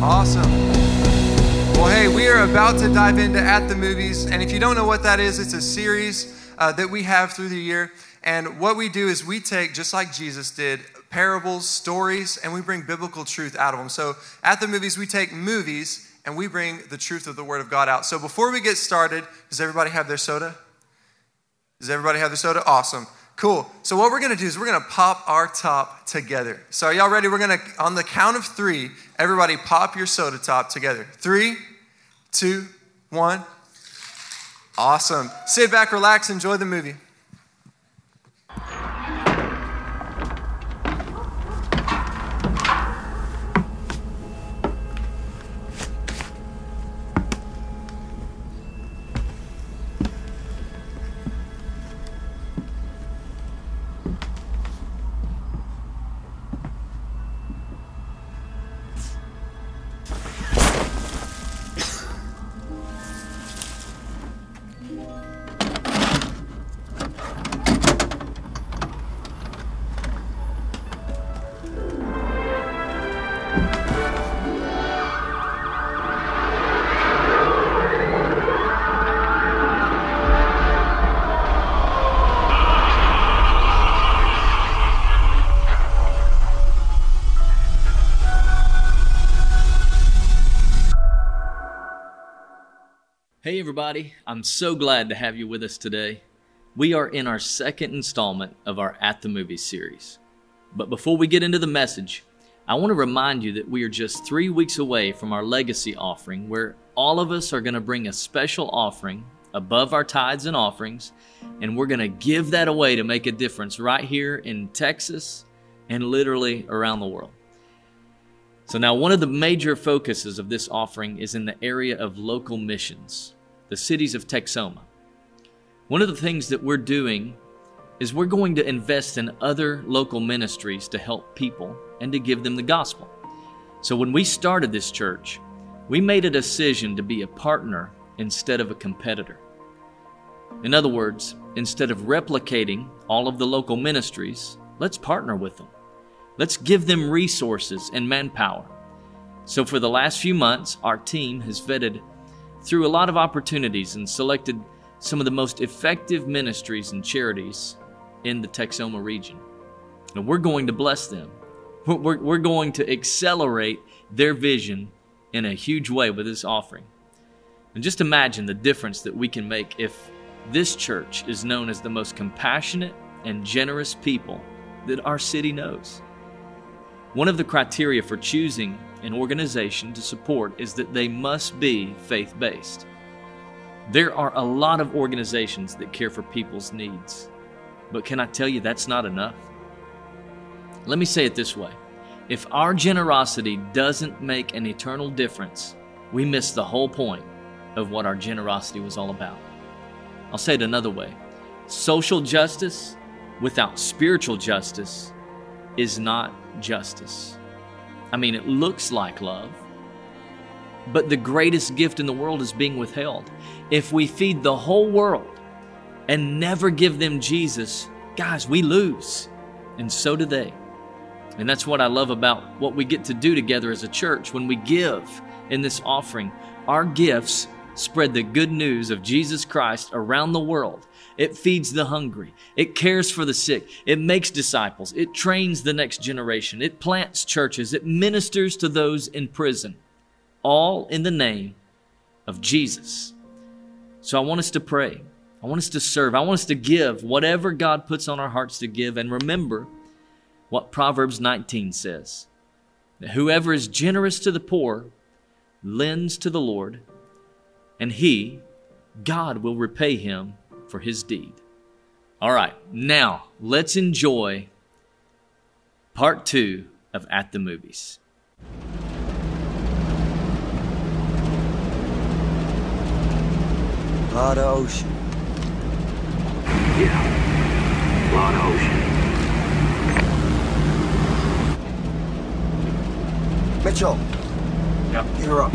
Awesome. Well, hey, we are about to dive into At the Movies. And if you don't know what that is, it's a series uh, that we have through the year. And what we do is we take, just like Jesus did, parables, stories, and we bring biblical truth out of them. So at the movies, we take movies and we bring the truth of the Word of God out. So before we get started, does everybody have their soda? Does everybody have their soda? Awesome. Cool. So what we're going to do is we're going to pop our top together. So are y'all ready? We're going to, on the count of three, everybody pop your soda top together. Three, two, one. Awesome. Sit back, relax, enjoy the movie. Everybody. I'm so glad to have you with us today. We are in our second installment of our At the Movies series. But before we get into the message, I want to remind you that we are just three weeks away from our legacy offering, where all of us are going to bring a special offering above our tithes and offerings, and we're going to give that away to make a difference right here in Texas and literally around the world. So, now one of the major focuses of this offering is in the area of local missions the cities of Texoma. One of the things that we're doing is we're going to invest in other local ministries to help people and to give them the gospel. So when we started this church, we made a decision to be a partner instead of a competitor. In other words, instead of replicating all of the local ministries, let's partner with them. Let's give them resources and manpower. So, for the last few months, our team has vetted through a lot of opportunities and selected some of the most effective ministries and charities in the Texoma region. And we're going to bless them. We're, we're going to accelerate their vision in a huge way with this offering. And just imagine the difference that we can make if this church is known as the most compassionate and generous people that our city knows. One of the criteria for choosing an organization to support is that they must be faith based. There are a lot of organizations that care for people's needs, but can I tell you that's not enough? Let me say it this way if our generosity doesn't make an eternal difference, we miss the whole point of what our generosity was all about. I'll say it another way social justice without spiritual justice is not justice. I mean, it looks like love, but the greatest gift in the world is being withheld. If we feed the whole world and never give them Jesus, guys, we lose. And so do they. And that's what I love about what we get to do together as a church when we give in this offering. Our gifts spread the good news of Jesus Christ around the world. It feeds the hungry. It cares for the sick. It makes disciples. It trains the next generation. It plants churches. It ministers to those in prison. All in the name of Jesus. So I want us to pray. I want us to serve. I want us to give whatever God puts on our hearts to give. And remember what Proverbs 19 says that whoever is generous to the poor lends to the Lord and he, God, will repay him for his deed. All right, now let's enjoy part two of At the Movies. A lot of ocean. Yeah, a lot of ocean. Mitchell, Yep. you're up.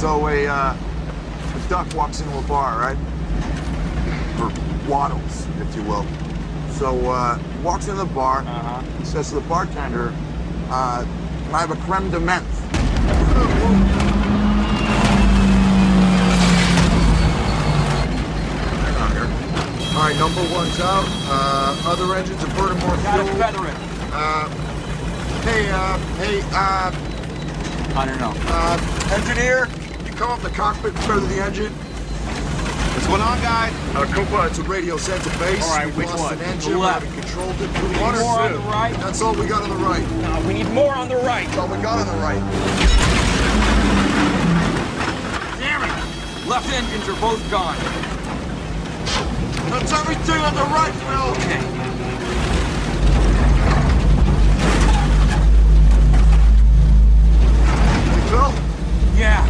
So a, uh, a duck walks into a bar, right? or waddles, if you will. So uh, he walks into the bar. He says to the bartender, uh, "Can I have a creme de menthe?" Hang on here. All right, number one's out. Uh, other engines are burning more fuel. Uh, hey, uh, hey, uh, I don't know. uh, engineer, come up the cockpit clear the engine. What's going on, guys? Uh, Cooper, it's a radio center base. All right, We've which lost one? An engine, left. we controlled it. We need more on the right. That's all we got on the right. No, we need more on the right. That's all we got on the right. Damn it! Left engines are both gone. That's everything on the right, Phil. Okay. Phil, Yeah.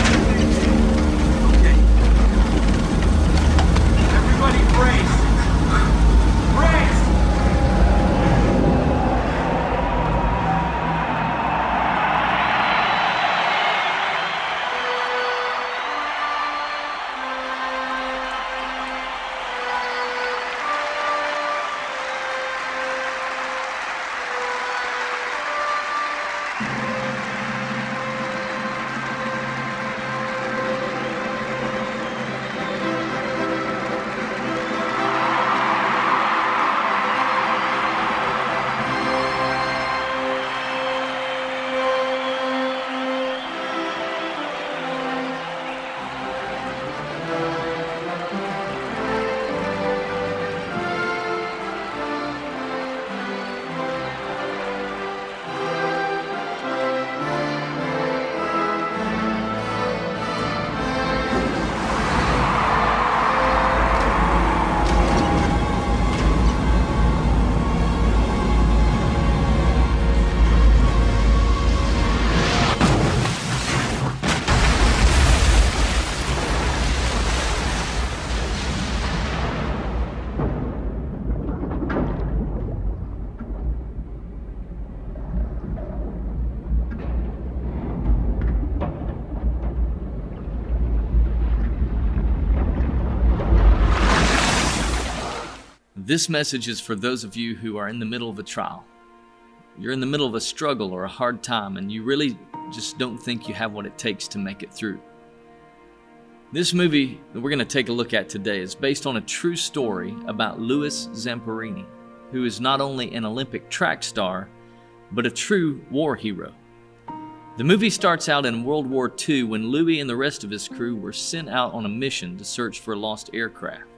brace. Brace! This message is for those of you who are in the middle of a trial. You're in the middle of a struggle or a hard time, and you really just don't think you have what it takes to make it through. This movie that we're going to take a look at today is based on a true story about Louis Zamperini, who is not only an Olympic track star, but a true war hero. The movie starts out in World War II when Louis and the rest of his crew were sent out on a mission to search for a lost aircraft.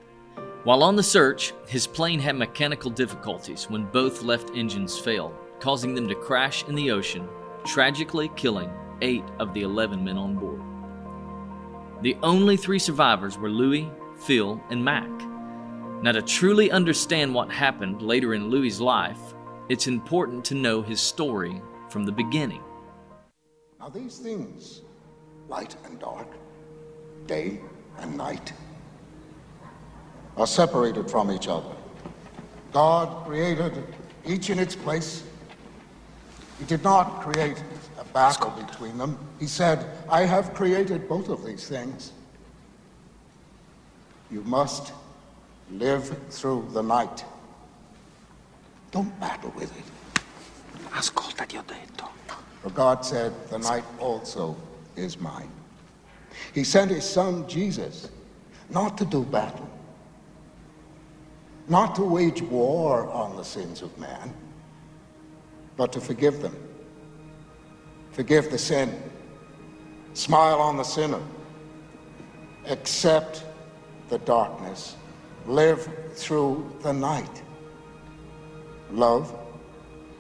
While on the search, his plane had mechanical difficulties when both left engines failed, causing them to crash in the ocean, tragically killing eight of the 11 men on board. The only three survivors were Louis, Phil, and Mac. Now, to truly understand what happened later in Louis's life, it's important to know his story from the beginning. Now, these things, light and dark, day and night, are separated from each other. God created each in its place. He did not create a battle between them. He said, I have created both of these things. You must live through the night. Don't battle with it. Ascolta, ti ho detto. For God said, The night also is mine. He sent his son Jesus not to do battle, not to wage war on the sins of man, but to forgive them. Forgive the sin, smile on the sinner, accept the darkness, live through the night, love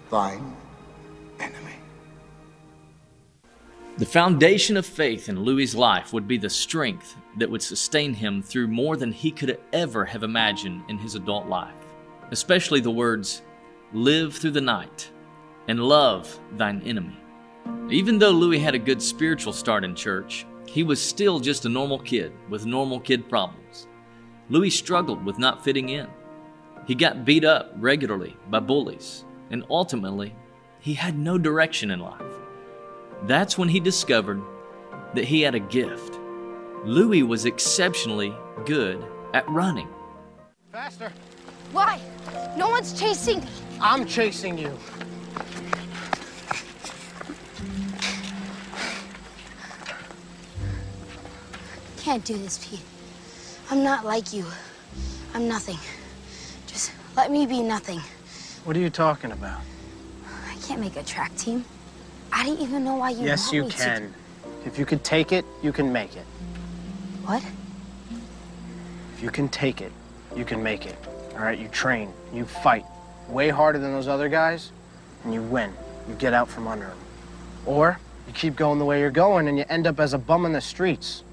thine The foundation of faith in Louis's life would be the strength that would sustain him through more than he could ever have imagined in his adult life, especially the words, live through the night, and love thine enemy. Even though Louis had a good spiritual start in church, he was still just a normal kid with normal kid problems. Louis struggled with not fitting in. He got beat up regularly by bullies, and ultimately, he had no direction in life. That's when he discovered that he had a gift. Louis was exceptionally good at running. Faster. Why? No one's chasing. Me. I'm chasing you. Can't do this, Pete. I'm not like you. I'm nothing. Just let me be nothing. What are you talking about? I can't make a track team. I didn't even know why you yes, you me to. can. If you can take it, you can make it. What? If you can take it, you can make it. All right, you train, you fight way harder than those other guys, and you win. You get out from under them. Or you keep going the way you're going and you end up as a bum in the streets.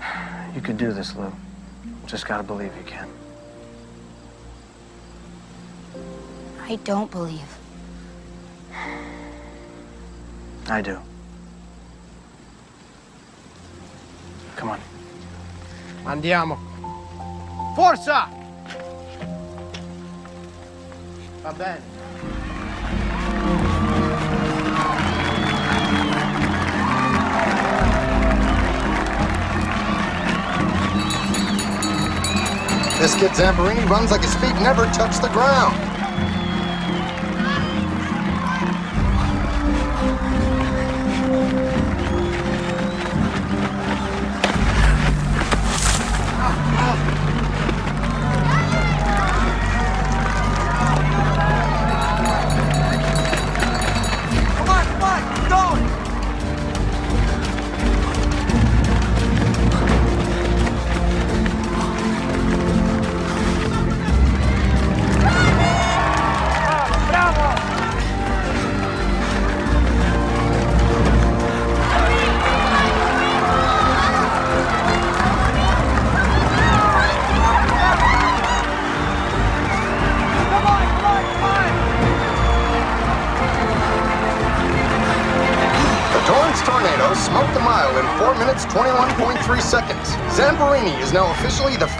You could do this, Lou. Just gotta believe you can. I don't believe. I do. Come on. Andiamo. Forza! Va bene. This kid Zamperini runs like his feet never touch the ground.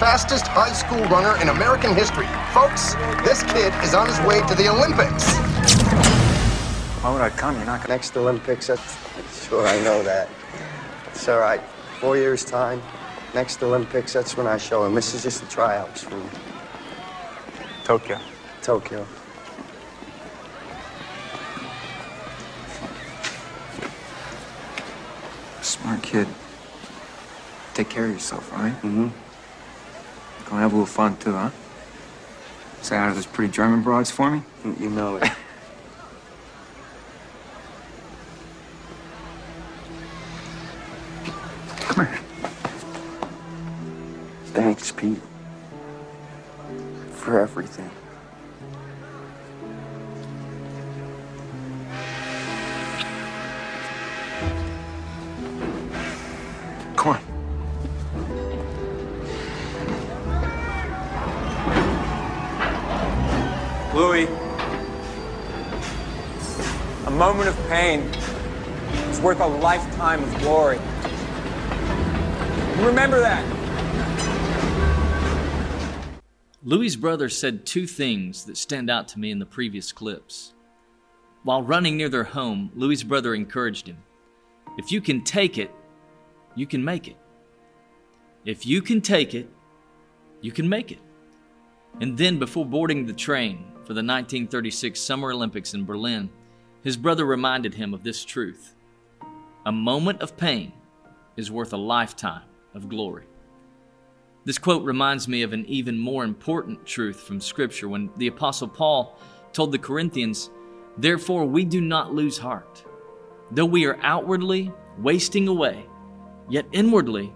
Fastest high school runner in American history. Folks, this kid is on his way to the Olympics. Why would I come? You're not gonna. Next Olympics, that's, sure, I know that. It's all right. Four years' time, next Olympics, that's when I show him. This is just the tryouts for Tokyo. Tokyo. Smart kid. Take care of yourself, all right? Mm-hmm. Gonna have a little fun too, huh? Say out of those pretty German broads for me. You know it. Come here. Thanks, Pete. For everything. Pain is worth a lifetime of glory. Remember that. Louis' brother said two things that stand out to me in the previous clips. While running near their home, Louis' brother encouraged him If you can take it, you can make it. If you can take it, you can make it. And then, before boarding the train for the 1936 Summer Olympics in Berlin, his brother reminded him of this truth A moment of pain is worth a lifetime of glory. This quote reminds me of an even more important truth from Scripture when the Apostle Paul told the Corinthians, Therefore we do not lose heart. Though we are outwardly wasting away, yet inwardly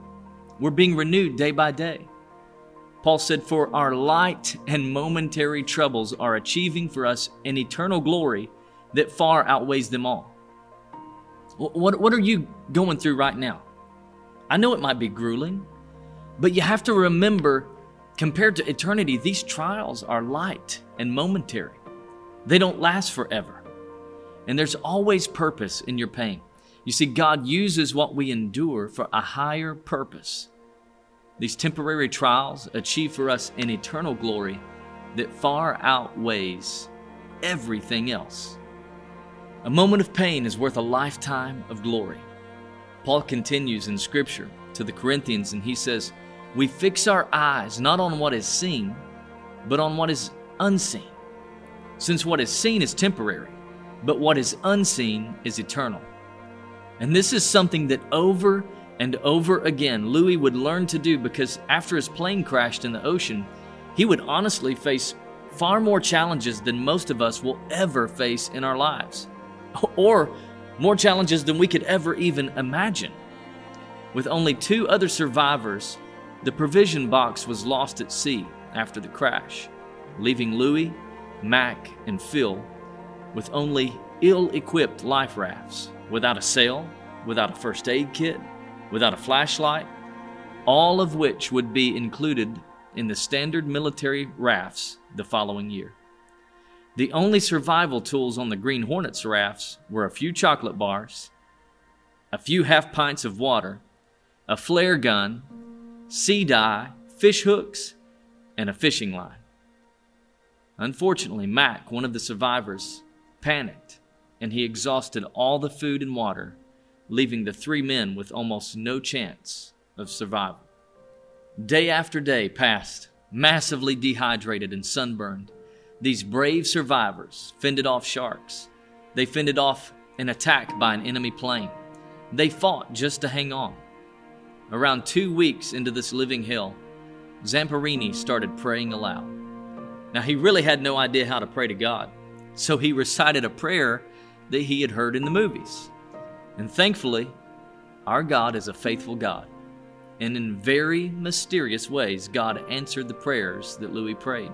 we're being renewed day by day. Paul said, For our light and momentary troubles are achieving for us an eternal glory that far outweighs them all. What, what are you going through right now? I know it might be grueling, but you have to remember Compared to eternity, these trials are light and momentary. They don't last forever. And there's always purpose in your pain. You see, God uses what we endure for a higher purpose. These temporary trials achieve for us an eternal glory that far outweighs everything else. A moment of pain is worth a lifetime of glory. Paul continues in Scripture to the Corinthians and he says, We fix our eyes not on what is seen, but on what is unseen. Since what is seen is temporary, but what is unseen is eternal. And this is something that over and over again Louis would learn to do because after his plane crashed in the ocean, he would honestly face far more challenges than most of us will ever face in our lives, or more challenges than we could ever even imagine. With only two other survivors, the provision box was lost at sea after the crash, leaving Louis, Mac, and Phil with only ill equipped life rafts, without a sail, without a first aid kit, without a flashlight, all of which would be included in the standard military rafts the following year. The only survival tools on the Green Hornets rafts were a few chocolate bars, a few half pints of water, a flare gun, sea dye, fish hooks, and a fishing line. Unfortunately, Mac, one of the survivors, panicked and he exhausted all the food and water, leaving the three men with almost no chance of survival. Day after day passed, massively dehydrated and sunburned. These brave survivors fended off sharks. They fended off an attack by an enemy plane. They fought just to hang on. Around two weeks into this living hell, Zamperini started praying aloud. Now, he really had no idea how to pray to God, so he recited a prayer that he had heard in the movies. And thankfully, our God is a faithful God. And in very mysterious ways, God answered the prayers that Louis prayed.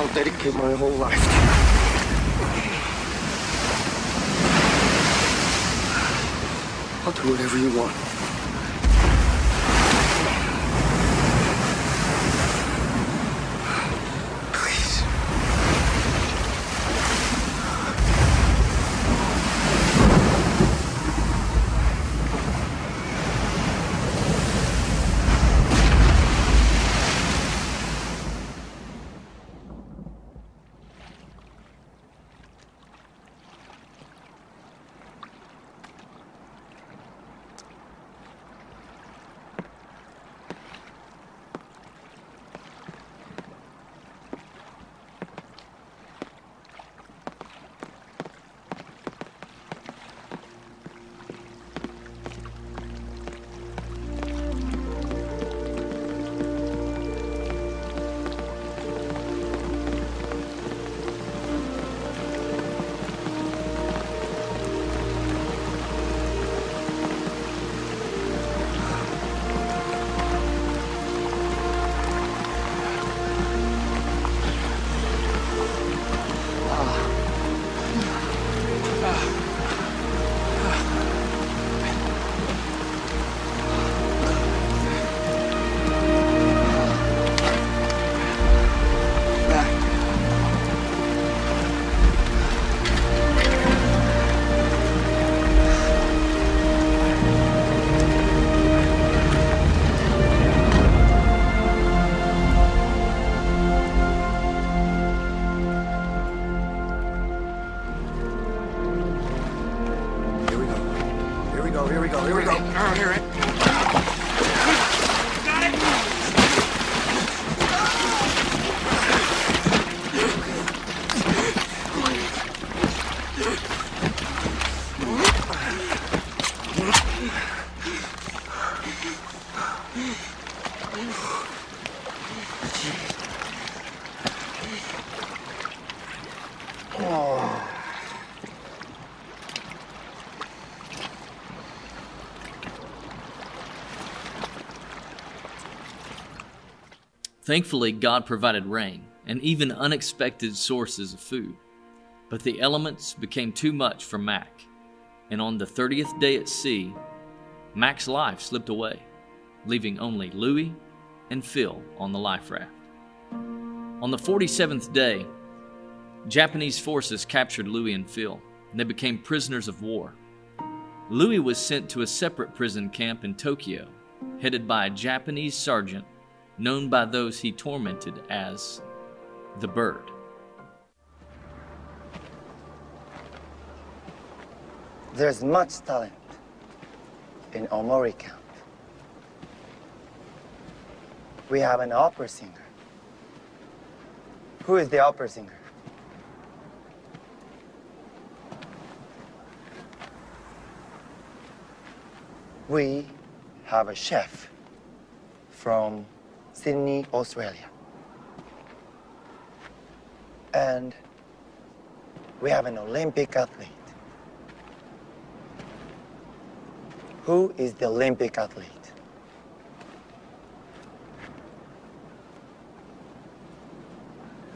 I'll dedicate my whole life to you. I'll do whatever you want. Go, here we go. Oh, here it. Thankfully, God provided rain and even unexpected sources of food. But the elements became too much for Mac, and on the 30th day at sea, Mac's life slipped away, leaving only Louis and Phil on the life raft. On the 47th day, Japanese forces captured Louis and Phil, and they became prisoners of war. Louis was sent to a separate prison camp in Tokyo, headed by a Japanese sergeant known by those he tormented as the Bird. There's much talent in Omori camp. We have an opera singer. Who is the opera singer? We have a chef from Sydney, Australia. And we have an Olympic athlete. Who is the Olympic athlete?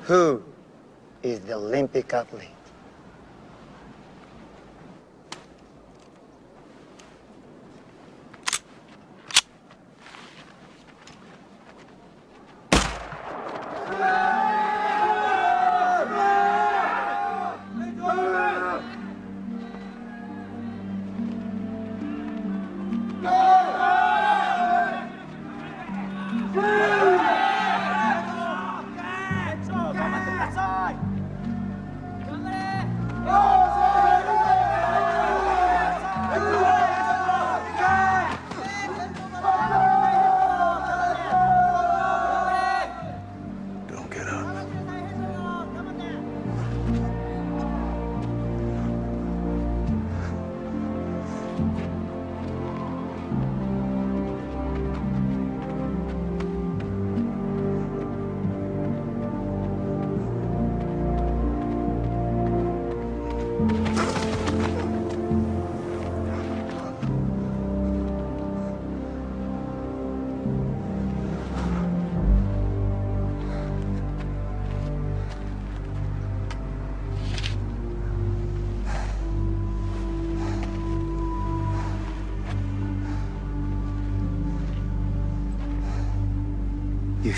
Who is the Olympic athlete?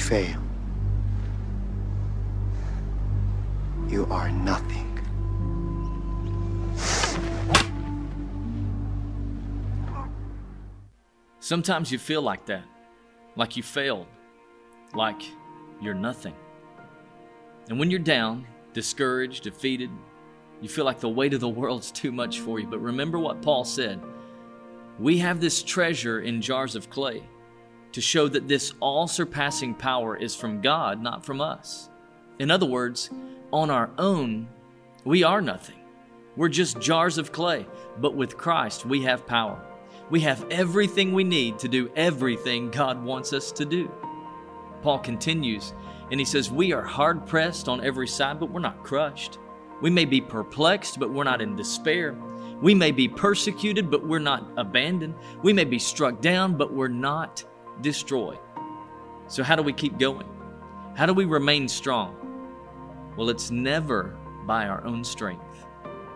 Fail. You are nothing. Sometimes you feel like that, like you failed, like you're nothing. And when you're down, discouraged, defeated, you feel like the weight of the world's too much for you. But remember what Paul said We have this treasure in jars of clay to show that this all surpassing power is from God, not from us. In other words, on our own, we are nothing. We're just jars of clay, but with Christ, we have power. We have everything we need to do everything God wants us to do. Paul continues and he says, We are hard pressed on every side, but we're not crushed. We may be perplexed, but we're not in despair. We may be persecuted, but we're not abandoned. We may be struck down, but we're not destroyed. So, how do we keep going? How do we remain strong? Well, it's never by our own strength,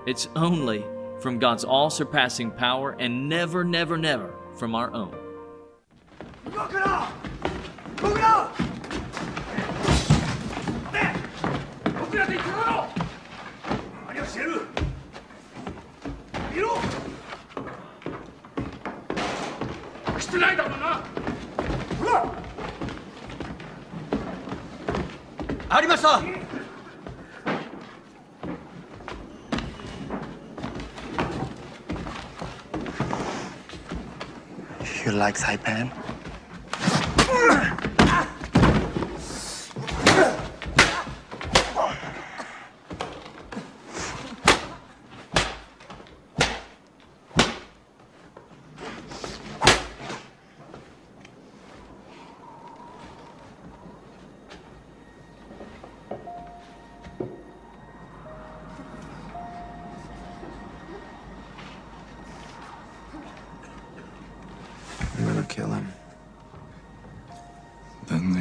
it's only from God's all surpassing power and never, never, never from our own. ありました You like Saipan?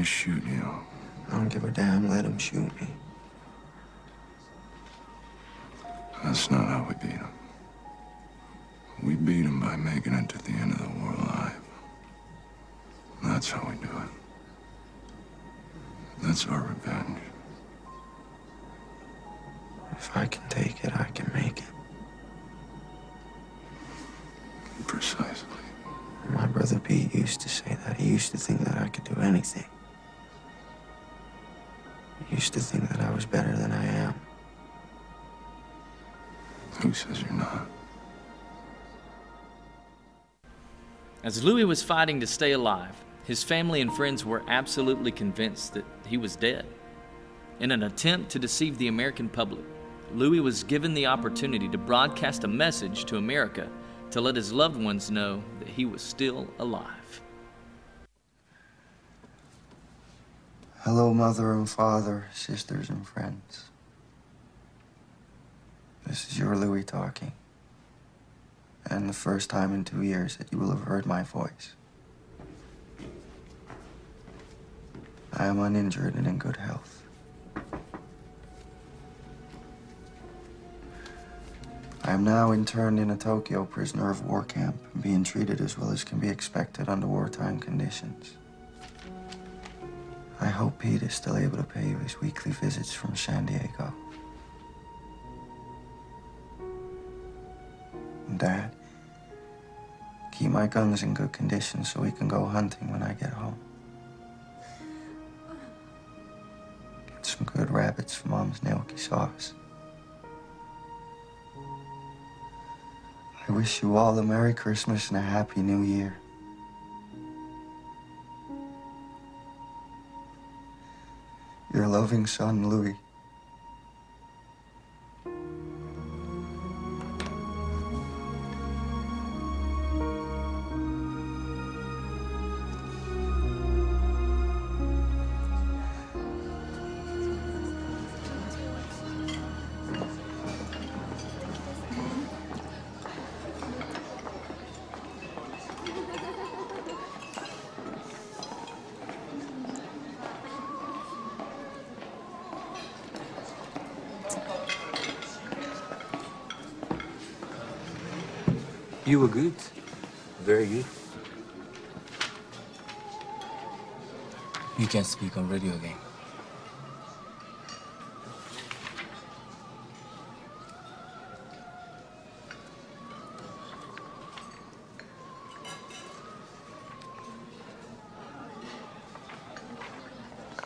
Shoot you. I don't give a damn. Let him shoot me. That's not how we beat them. We beat them by making it to the end of the war alive. That's how we do it. That's our revenge. If I can As Louis was fighting to stay alive, his family and friends were absolutely convinced that he was dead. In an attempt to deceive the American public, Louis was given the opportunity to broadcast a message to America to let his loved ones know that he was still alive. Hello, mother and father, sisters and friends. This is your Louis talking. And the first time in two years that you will have heard my voice. I am uninjured and in good health. I am now interned in a Tokyo prisoner of war camp being treated as well as can be expected under wartime conditions. I hope Pete is still able to pay you his weekly visits from San Diego. Dad, keep my guns in good condition so we can go hunting when I get home. Get some good rabbits for Mom's gnocchi sauce. I wish you all a Merry Christmas and a Happy New Year. Your loving son, Louis. You were good. Very good. You can speak on radio again.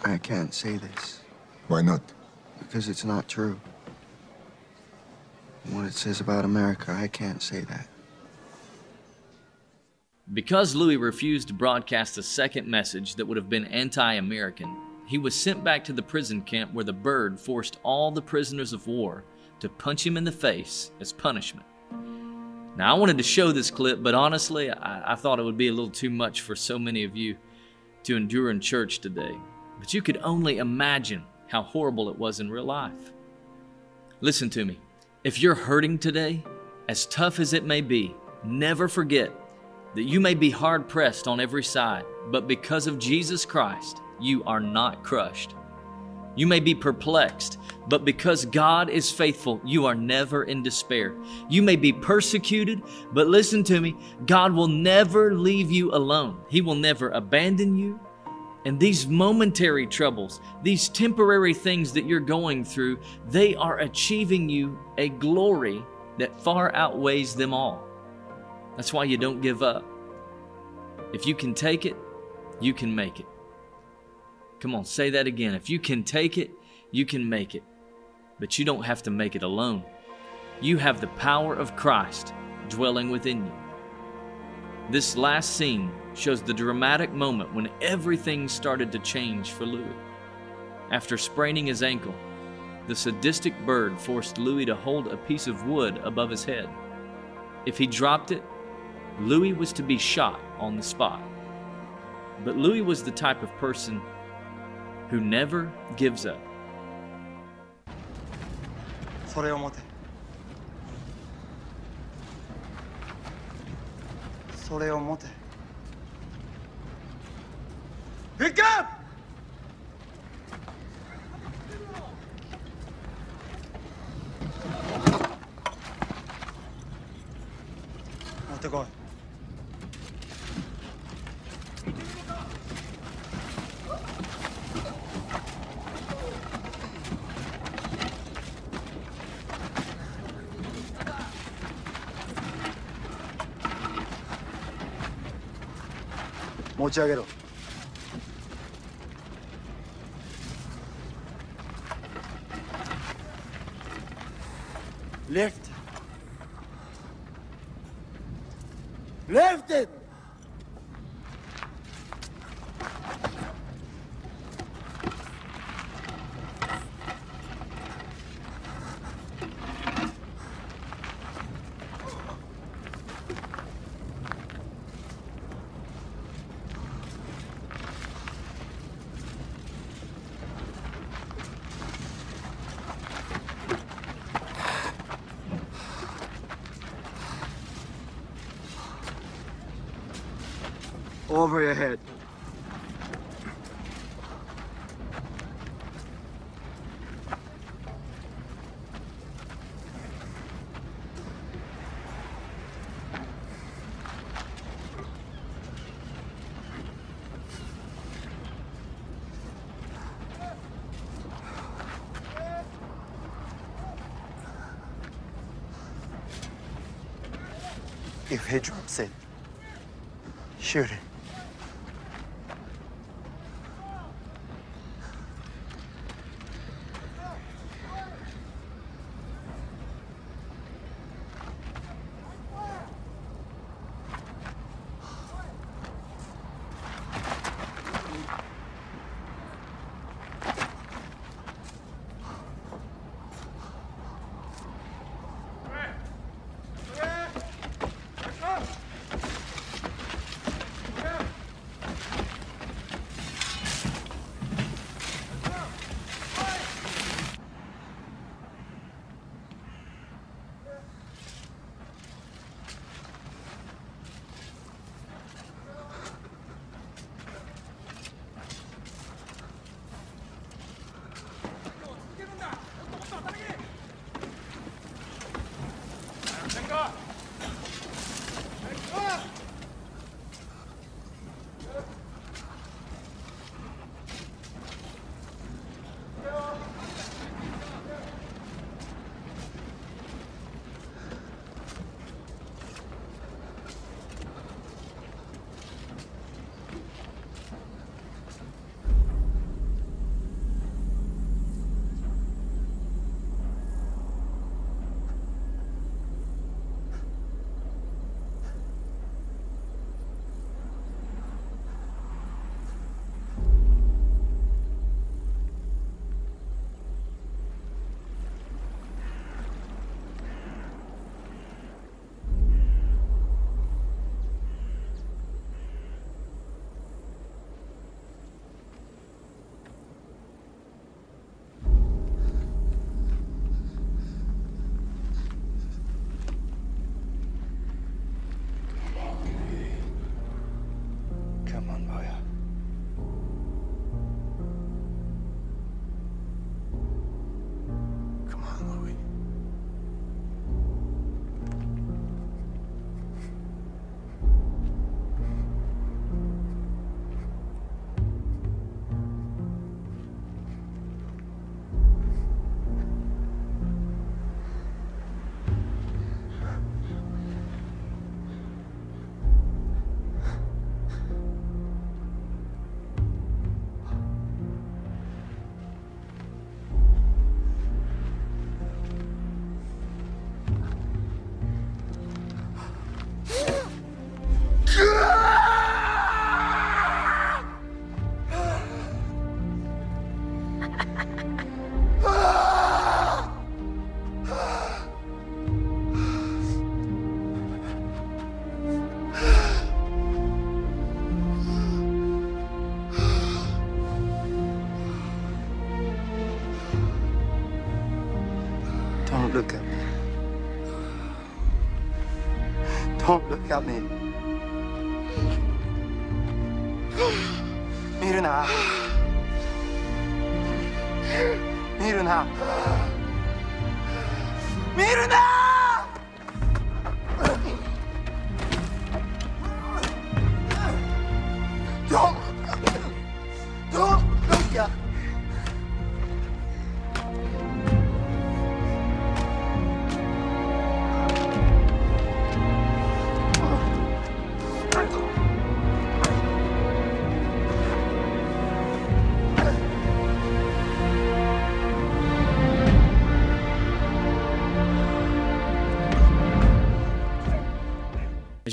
I can't say this Why not? because it's not true. What it says about America, I can't say that. Because Louis refused to broadcast a second message that would have been anti American, he was sent back to the prison camp where the bird forced all the prisoners of war to punch him in the face as punishment. Now, I wanted to show this clip, but honestly, I, I thought it would be a little too much for so many of you to endure in church today. But you could only imagine how horrible it was in real life. Listen to me. If you're hurting today, as tough as it may be, never forget that you may be hard pressed on every side, but because of Jesus Christ, you are not crushed. You may be perplexed, but because God is faithful, you are never in despair. You may be persecuted, but listen to me God will never leave you alone, He will never abandon you. And these momentary troubles, these temporary things that you're going through, they are achieving you a glory that far outweighs them all. That's why you don't give up. If you can take it, you can make it. Come on, say that again. If you can take it, you can make it. But you don't have to make it alone. You have the power of Christ dwelling within you. This last scene shows the dramatic moment when everything started to change for Louis. After spraining his ankle, the sadistic bird forced Louis to hold a piece of wood above his head. If he dropped it, Louis was to be shot on the spot. But Louis was the type of person who never gives up. Pick up! go. 持ち上げろ。Over your head. If he drops it, shoot it. Don't me.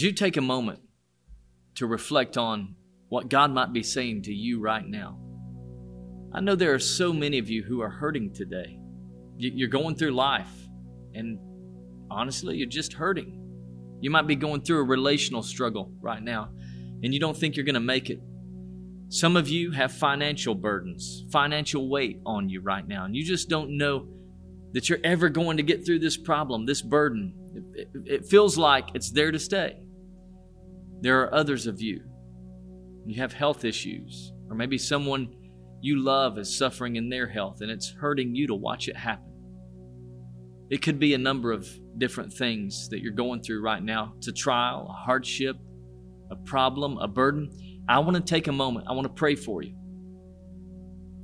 As you take a moment to reflect on what God might be saying to you right now, I know there are so many of you who are hurting today. You- You're going through life, and honestly, you're just hurting. You might be going through a relational struggle right now, and you don't think you're going to make it. Some of you have financial burdens, financial weight on you right now, and you just don't know that you're ever going to get through this problem, this burden. It- it feels like it's there to stay. There are others of you. You have health issues, or maybe someone you love is suffering in their health and it's hurting you to watch it happen. It could be a number of different things that you're going through right now. It's a trial, a hardship, a problem, a burden. I want to take a moment. I want to pray for you.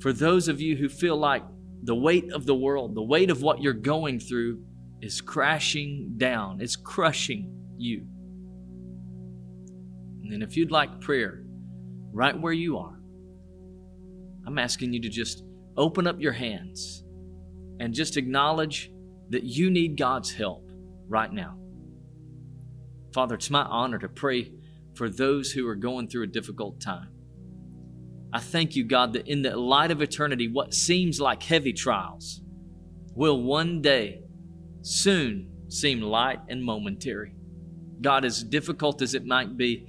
For those of you who feel like the weight of the world, the weight of what you're going through is crashing down, it's crushing you. And if you'd like prayer right where you are, I'm asking you to just open up your hands and just acknowledge that you need God's help right now. Father, it's my honor to pray for those who are going through a difficult time. I thank you, God, that in the light of eternity, what seems like heavy trials will one day soon seem light and momentary. God, as difficult as it might be,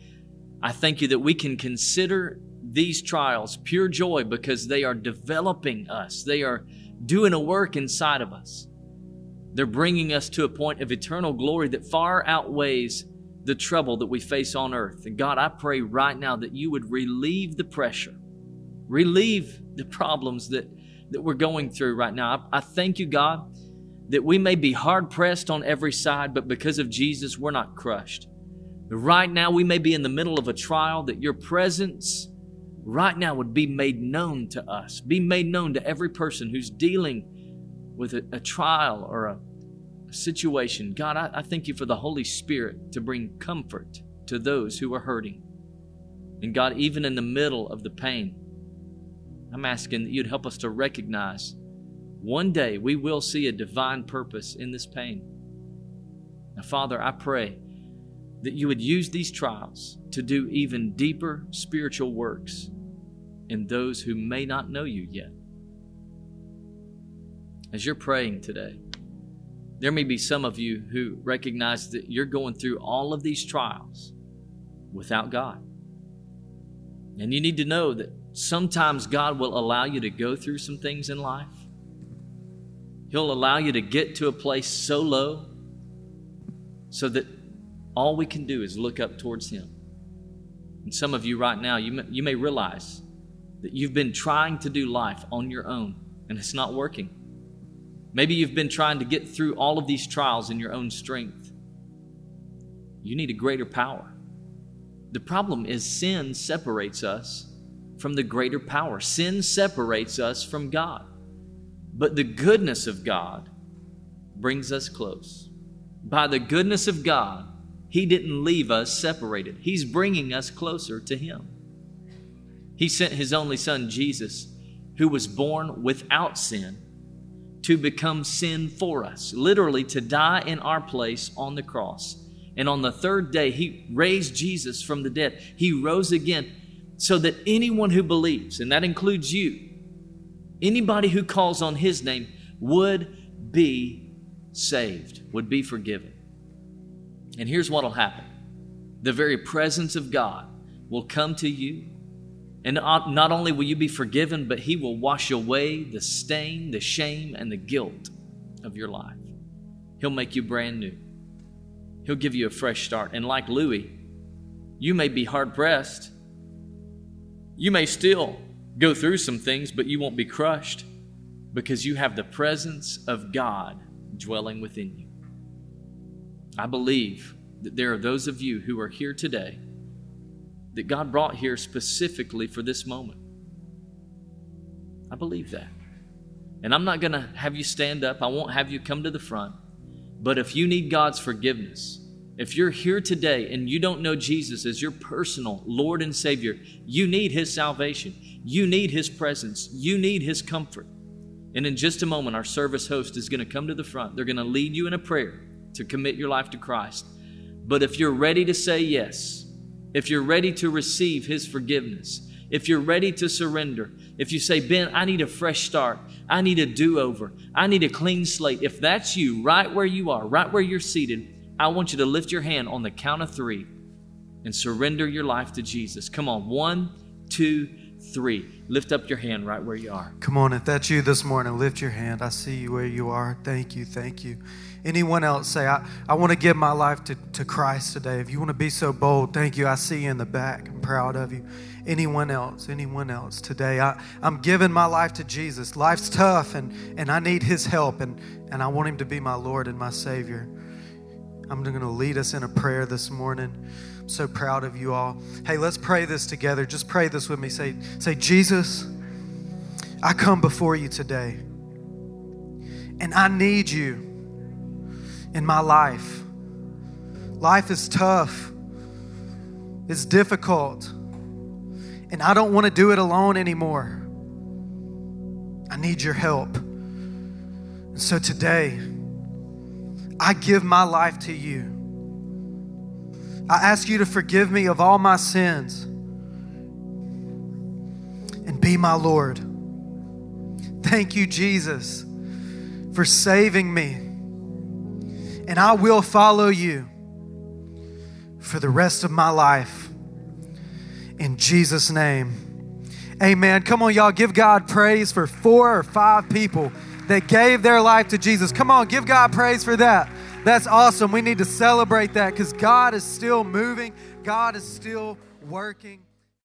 I thank you that we can consider these trials pure joy because they are developing us. They are doing a work inside of us. They're bringing us to a point of eternal glory that far outweighs the trouble that we face on earth. And God, I pray right now that you would relieve the pressure, relieve the problems that, that we're going through right now. I, I thank you, God, that we may be hard pressed on every side, but because of Jesus, we're not crushed. Right now, we may be in the middle of a trial, that your presence right now would be made known to us, be made known to every person who's dealing with a, a trial or a, a situation. God, I, I thank you for the Holy Spirit to bring comfort to those who are hurting. And God, even in the middle of the pain, I'm asking that you'd help us to recognize one day we will see a divine purpose in this pain. Now, Father, I pray that you would use these trials to do even deeper spiritual works in those who may not know you yet. As you're praying today, there may be some of you who recognize that you're going through all of these trials without God. And you need to know that sometimes God will allow you to go through some things in life. He'll allow you to get to a place so low so that all we can do is look up towards Him. And some of you right now, you may, you may realize that you've been trying to do life on your own and it's not working. Maybe you've been trying to get through all of these trials in your own strength. You need a greater power. The problem is sin separates us from the greater power. Sin separates us from God. But the goodness of God brings us close. By the goodness of God, He didn't leave us separated, He's bringing us closer to Him. He sent His only Son, Jesus, who was born without sin, to become sin for us, literally to die in our place on the cross. And on the third day, He raised Jesus from the dead. He rose again so that anyone who believes, and that includes you, anybody who calls on His name, would be saved, would be forgiven. And here's what will happen the very presence of God will come to you. And not only will you be forgiven, but He will wash away the stain, the shame, and the guilt of your life. He'll make you brand new. He'll give you a fresh start. And like Louis, you may be hard pressed. You may still go through some things, but you won't be crushed because you have the presence of God dwelling within you. I believe that there are those of you who are here today that God brought here specifically for this moment. I believe that. And I'm not going to have you stand up, I won't have you come to the front. But if you need God's forgiveness, if you're here today and you don't know Jesus as your personal Lord and Savior, you need His salvation. You need His presence. You need His comfort. And in just a moment, our service host is going to come to the front. They're going to lead you in a prayer to commit your life to Christ. But if you're ready to say yes, if you're ready to receive His forgiveness, if you're ready to surrender, if you say, Ben, I need a fresh start, I need a do over, I need a clean slate, if that's you right where you are, right where you're seated, I want you to lift your hand on the count of three and surrender your life to Jesus. Come on, one, two, three. Lift up your hand right where you are. Come on, if that's you this morning, lift your hand. I see you where you are. Thank you, thank you. Anyone else say, I, I want to give my life to, to Christ today. If you want to be so bold, thank you. I see you in the back. I'm proud of you. Anyone else, anyone else today, I, I'm giving my life to Jesus. Life's tough and, and I need his help and, and I want him to be my Lord and my Savior. I'm going to lead us in a prayer this morning. I'm so proud of you all. Hey, let's pray this together. Just pray this with me. Say, say, Jesus, I come before you today, and I need you in my life. Life is tough, it's difficult, and I don't want to do it alone anymore. I need your help. And so today, I give my life to you. I ask you to forgive me of all my sins and be my Lord. Thank you, Jesus, for saving me. And I will follow you for the rest of my life. In Jesus' name, amen. Come on, y'all, give God praise for four or five people that gave their life to Jesus. Come on, give God praise for that. That's awesome. We need to celebrate that because God is still moving, God is still working.